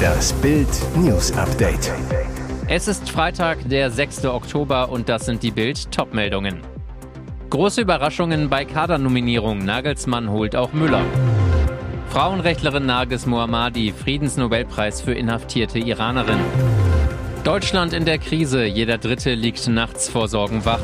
Das Bild News Update. Es ist Freitag, der 6. Oktober und das sind die Bild Topmeldungen. Große Überraschungen bei Kadernominierung. Nagelsmann holt auch Müller. Frauenrechtlerin Nargis Mohammadi, Friedensnobelpreis für inhaftierte Iranerin. Deutschland in der Krise. Jeder Dritte liegt nachts vor Sorgen wach.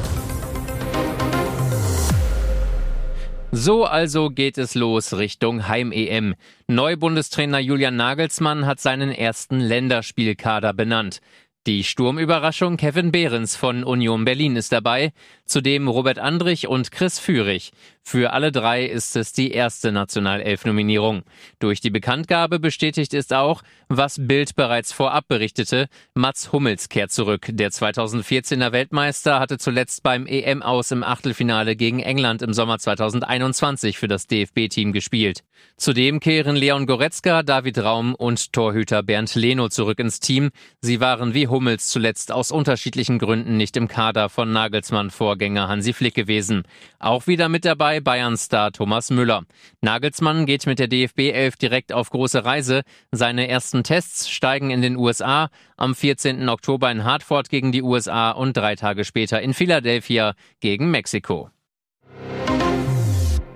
So also geht es los Richtung Heim-EM. Neubundestrainer Julian Nagelsmann hat seinen ersten Länderspielkader benannt. Die Sturmüberraschung Kevin Behrens von Union Berlin ist dabei, zudem Robert Andrich und Chris Führig. Für alle drei ist es die erste Nationalelf-Nominierung. Durch die Bekanntgabe bestätigt ist auch, was Bild bereits vorab berichtete, Mats Hummels kehrt zurück. Der 2014er Weltmeister hatte zuletzt beim EM aus im Achtelfinale gegen England im Sommer 2021 für das DFB-Team gespielt. Zudem kehren Leon Goretzka, David Raum und Torhüter Bernd Leno zurück ins Team. Sie waren wie Hummels zuletzt aus unterschiedlichen Gründen nicht im Kader von Nagelsmann Vorgänger Hansi Flick gewesen. Auch wieder mit dabei Bayern-Star Thomas Müller. Nagelsmann geht mit der DFB 11 direkt auf große Reise. Seine ersten Tests steigen in den USA, am 14. Oktober in Hartford gegen die USA und drei Tage später in Philadelphia gegen Mexiko.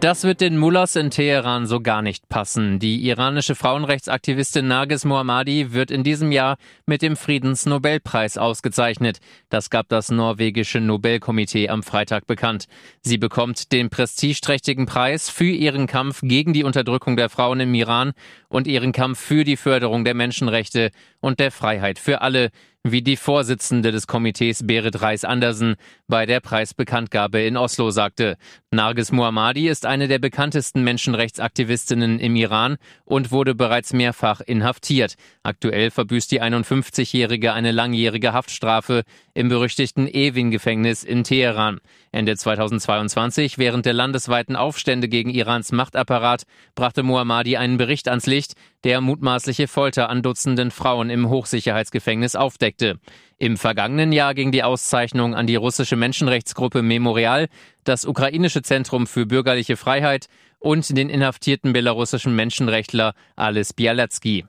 Das wird den Mullahs in Teheran so gar nicht passen. Die iranische Frauenrechtsaktivistin Nargis Mohammadi wird in diesem Jahr mit dem Friedensnobelpreis ausgezeichnet. Das gab das norwegische Nobelkomitee am Freitag bekannt. Sie bekommt den prestigeträchtigen Preis für ihren Kampf gegen die Unterdrückung der Frauen im Iran und ihren Kampf für die Förderung der Menschenrechte und der Freiheit für alle wie die Vorsitzende des Komitees Berit Reis-Andersen bei der Preisbekanntgabe in Oslo sagte. Nargis Muhammadi ist eine der bekanntesten Menschenrechtsaktivistinnen im Iran und wurde bereits mehrfach inhaftiert. Aktuell verbüßt die 51-Jährige eine langjährige Haftstrafe im berüchtigten Evin-Gefängnis in Teheran. Ende 2022, während der landesweiten Aufstände gegen Irans Machtapparat, brachte Muhammadi einen Bericht ans Licht, der mutmaßliche Folter an Dutzenden Frauen im Hochsicherheitsgefängnis aufdeckte. Im vergangenen Jahr ging die Auszeichnung an die russische Menschenrechtsgruppe Memorial, das ukrainische Zentrum für bürgerliche Freiheit und den inhaftierten belarussischen Menschenrechtler Ales Bialatsky.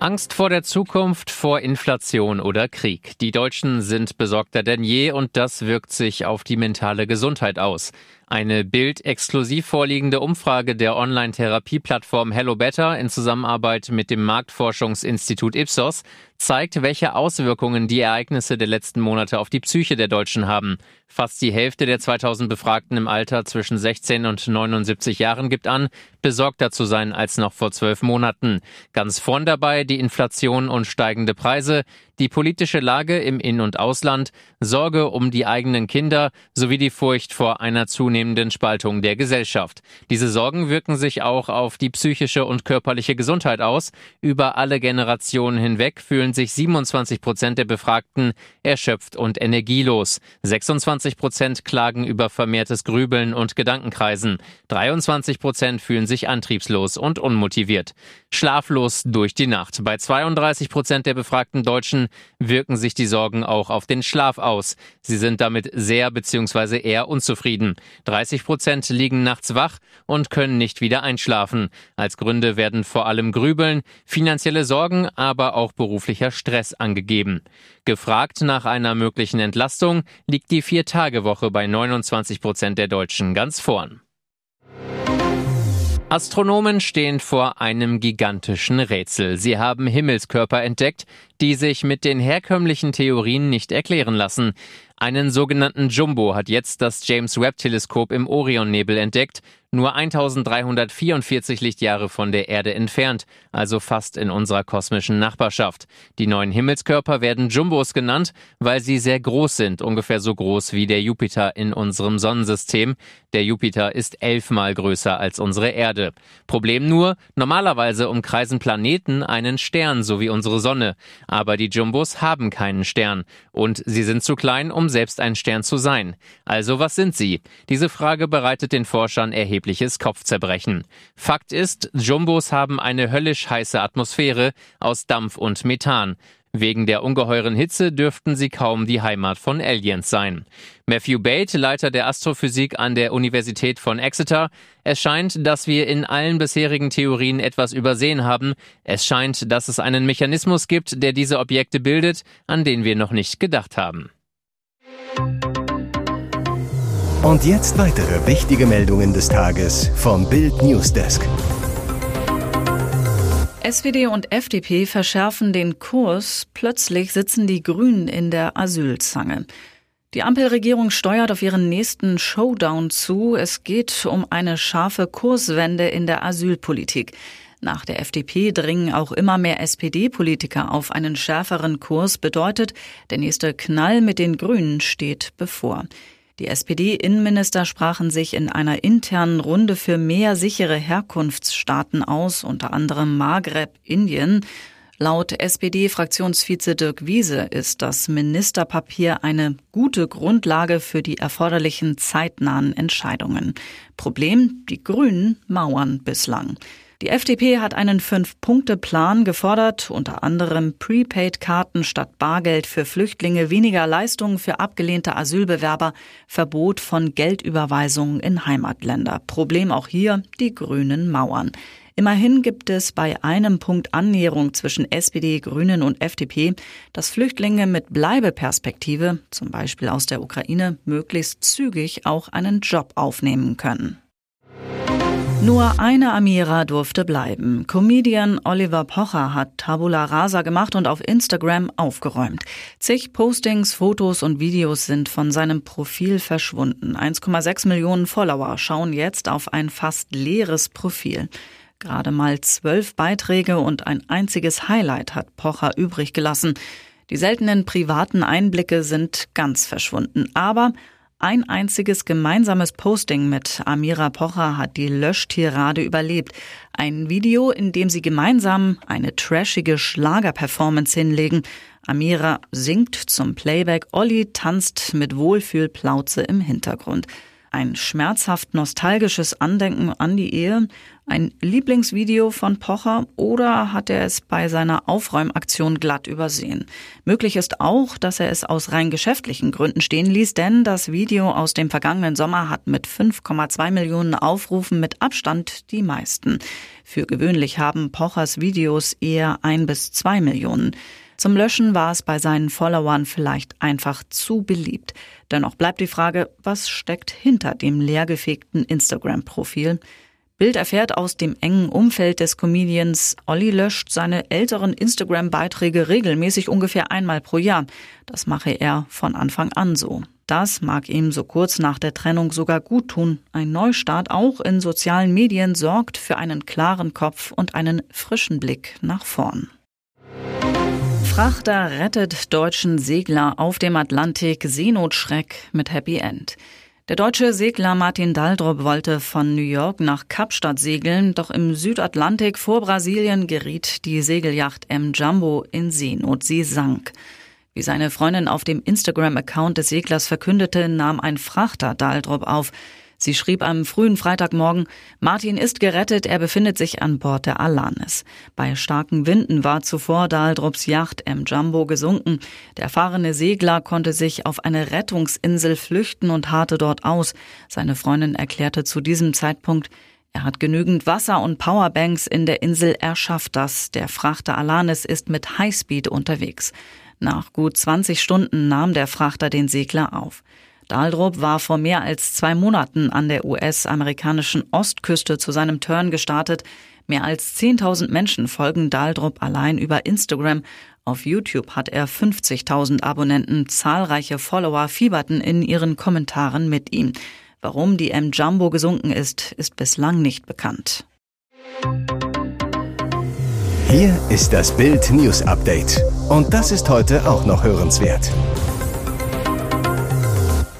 Angst vor der Zukunft, vor Inflation oder Krieg. Die Deutschen sind besorgter denn je und das wirkt sich auf die mentale Gesundheit aus. Eine Bild-exklusiv vorliegende Umfrage der Online-Therapie-Plattform Hello Better in Zusammenarbeit mit dem Marktforschungsinstitut Ipsos zeigt, welche Auswirkungen die Ereignisse der letzten Monate auf die Psyche der Deutschen haben. Fast die Hälfte der 2000 Befragten im Alter zwischen 16 und 79 Jahren gibt an, besorgter zu sein als noch vor zwölf Monaten. Ganz vorn dabei die Inflation und steigende Preise, die politische Lage im In- und Ausland, Sorge um die eigenen Kinder sowie die Furcht vor einer zunehmenden Spaltung der Gesellschaft. Diese Sorgen wirken sich auch auf die psychische und körperliche Gesundheit aus. Über alle Generationen hinweg fühlen sich 27 Prozent der Befragten erschöpft und energielos. 26 Prozent klagen über vermehrtes Grübeln und Gedankenkreisen. 23 Prozent fühlen sich antriebslos und unmotiviert. Schlaflos durch die Nacht. Bei 32 Prozent der befragten Deutschen wirken sich die Sorgen auch auf den Schlaf aus. Sie sind damit sehr bzw. eher unzufrieden. 30 Prozent liegen nachts wach und können nicht wieder einschlafen. Als Gründe werden vor allem Grübeln, finanzielle Sorgen, aber auch beruflicher Stress angegeben. Gefragt nach einer möglichen Entlastung liegt die Vier-Tage-Woche bei 29 Prozent der Deutschen ganz vorn. Astronomen stehen vor einem gigantischen Rätsel. Sie haben Himmelskörper entdeckt, die sich mit den herkömmlichen Theorien nicht erklären lassen. Einen sogenannten Jumbo hat jetzt das James Webb Teleskop im Orionnebel entdeckt, nur 1344 Lichtjahre von der Erde entfernt, also fast in unserer kosmischen Nachbarschaft. Die neuen Himmelskörper werden Jumbos genannt, weil sie sehr groß sind, ungefähr so groß wie der Jupiter in unserem Sonnensystem. Der Jupiter ist elfmal größer als unsere Erde. Problem nur, normalerweise umkreisen Planeten einen Stern, so wie unsere Sonne. Aber die Jumbos haben keinen Stern und sie sind zu klein, um selbst ein Stern zu sein. Also was sind sie? Diese Frage bereitet den Forschern erhebliches Kopfzerbrechen. Fakt ist, Jumbos haben eine höllisch heiße Atmosphäre aus Dampf und Methan. Wegen der ungeheuren Hitze dürften sie kaum die Heimat von Aliens sein. Matthew Bate, Leiter der Astrophysik an der Universität von Exeter, es scheint, dass wir in allen bisherigen Theorien etwas übersehen haben. Es scheint, dass es einen Mechanismus gibt, der diese Objekte bildet, an den wir noch nicht gedacht haben. Und jetzt weitere wichtige Meldungen des Tages vom Bild Newsdesk. SPD und FDP verschärfen den Kurs. Plötzlich sitzen die Grünen in der Asylzange. Die Ampelregierung steuert auf ihren nächsten Showdown zu. Es geht um eine scharfe Kurswende in der Asylpolitik. Nach der FDP dringen auch immer mehr SPD-Politiker auf einen schärferen Kurs, bedeutet, der nächste Knall mit den Grünen steht bevor. Die SPD-Innenminister sprachen sich in einer internen Runde für mehr sichere Herkunftsstaaten aus, unter anderem Maghreb, Indien. Laut SPD-Fraktionsvize Dirk Wiese ist das Ministerpapier eine gute Grundlage für die erforderlichen zeitnahen Entscheidungen. Problem, die Grünen mauern bislang. Die FDP hat einen Fünf-Punkte-Plan gefordert, unter anderem Prepaid-Karten statt Bargeld für Flüchtlinge, weniger Leistungen für abgelehnte Asylbewerber, Verbot von Geldüberweisungen in Heimatländer. Problem auch hier, die grünen Mauern. Immerhin gibt es bei einem Punkt Annäherung zwischen SPD, Grünen und FDP, dass Flüchtlinge mit Bleibeperspektive, zum Beispiel aus der Ukraine, möglichst zügig auch einen Job aufnehmen können. Nur eine Amira durfte bleiben. Comedian Oliver Pocher hat Tabula Rasa gemacht und auf Instagram aufgeräumt. Zig Postings, Fotos und Videos sind von seinem Profil verschwunden. 1,6 Millionen Follower schauen jetzt auf ein fast leeres Profil. Gerade mal zwölf Beiträge und ein einziges Highlight hat Pocher übrig gelassen. Die seltenen privaten Einblicke sind ganz verschwunden. Aber ein einziges gemeinsames Posting mit Amira Pocher hat die Löschtirade überlebt. Ein Video, in dem sie gemeinsam eine trashige Schlagerperformance hinlegen. Amira singt zum Playback, Olli tanzt mit Wohlfühlplauze im Hintergrund. Ein schmerzhaft nostalgisches Andenken an die Ehe, ein Lieblingsvideo von Pocher oder hat er es bei seiner Aufräumaktion glatt übersehen? Möglich ist auch, dass er es aus rein geschäftlichen Gründen stehen ließ, denn das Video aus dem vergangenen Sommer hat mit 5,2 Millionen Aufrufen mit Abstand die meisten. Für gewöhnlich haben Pochers Videos eher ein bis zwei Millionen. Zum Löschen war es bei seinen Followern vielleicht einfach zu beliebt. Dennoch bleibt die Frage, was steckt hinter dem leergefegten Instagram-Profil? Bild erfährt aus dem engen Umfeld des Comedians, Olli löscht seine älteren Instagram-Beiträge regelmäßig ungefähr einmal pro Jahr. Das mache er von Anfang an so. Das mag ihm so kurz nach der Trennung sogar gut tun. Ein Neustart auch in sozialen Medien sorgt für einen klaren Kopf und einen frischen Blick nach vorn. Frachter rettet deutschen Segler auf dem Atlantik Seenotschreck mit Happy End. Der deutsche Segler Martin Daldrup wollte von New York nach Kapstadt segeln, doch im Südatlantik vor Brasilien geriet die Segelyacht M Jumbo in Seenot. Sie sank. Wie seine Freundin auf dem Instagram-Account des Seglers verkündete, nahm ein Frachter Daldrup auf. Sie schrieb am frühen Freitagmorgen, Martin ist gerettet, er befindet sich an Bord der Alanis. Bei starken Winden war zuvor Daldrups Yacht M. Jumbo gesunken. Der erfahrene Segler konnte sich auf eine Rettungsinsel flüchten und harrte dort aus. Seine Freundin erklärte zu diesem Zeitpunkt, er hat genügend Wasser und Powerbanks in der Insel, er schafft das. Der Frachter Alanis ist mit Highspeed unterwegs. Nach gut 20 Stunden nahm der Frachter den Segler auf. Daldrup war vor mehr als zwei Monaten an der US-amerikanischen Ostküste zu seinem Turn gestartet. Mehr als 10.000 Menschen folgen Daldrup allein über Instagram. Auf YouTube hat er 50.000 Abonnenten. Zahlreiche Follower fieberten in ihren Kommentaren mit ihm. Warum die M Jumbo gesunken ist, ist bislang nicht bekannt. Hier ist das Bild News Update. Und das ist heute auch noch hörenswert.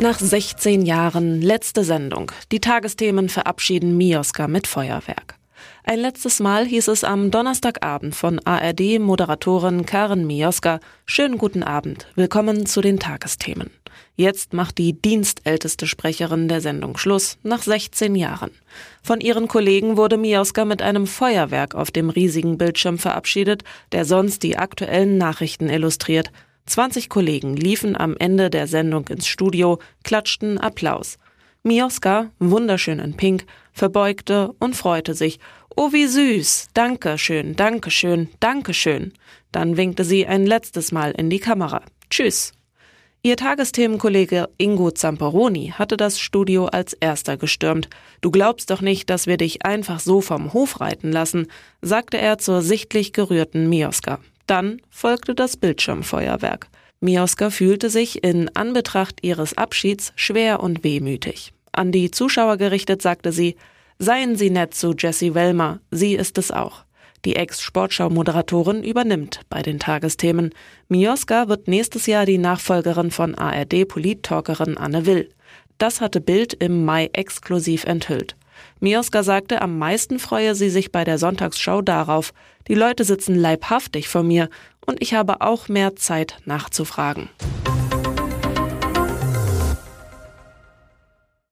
Nach 16 Jahren letzte Sendung. Die Tagesthemen verabschieden Mioska mit Feuerwerk. Ein letztes Mal hieß es am Donnerstagabend von ARD-Moderatorin Karen Mioska, schönen guten Abend, willkommen zu den Tagesthemen. Jetzt macht die dienstälteste Sprecherin der Sendung Schluss, nach 16 Jahren. Von ihren Kollegen wurde Mioska mit einem Feuerwerk auf dem riesigen Bildschirm verabschiedet, der sonst die aktuellen Nachrichten illustriert. 20 Kollegen liefen am Ende der Sendung ins Studio, klatschten Applaus. Mioska, wunderschön in Pink, verbeugte und freute sich. Oh, wie süß! Danke schön, danke schön, danke schön. Dann winkte sie ein letztes Mal in die Kamera. Tschüss. Ihr Tagesthemenkollege Ingo Zamperoni hatte das Studio als erster gestürmt. Du glaubst doch nicht, dass wir dich einfach so vom Hof reiten lassen, sagte er zur sichtlich gerührten Mioska. Dann folgte das Bildschirmfeuerwerk. Mioska fühlte sich in Anbetracht ihres Abschieds schwer und wehmütig. An die Zuschauer gerichtet sagte sie, Seien Sie nett zu Jessie Wellmer, sie ist es auch. Die Ex-Sportschau-Moderatorin übernimmt bei den Tagesthemen. Mioska wird nächstes Jahr die Nachfolgerin von ARD-Polit-Talkerin Anne Will. Das hatte Bild im Mai exklusiv enthüllt. Mioska sagte, am meisten freue sie sich bei der Sonntagsschau darauf. Die Leute sitzen leibhaftig vor mir und ich habe auch mehr Zeit nachzufragen.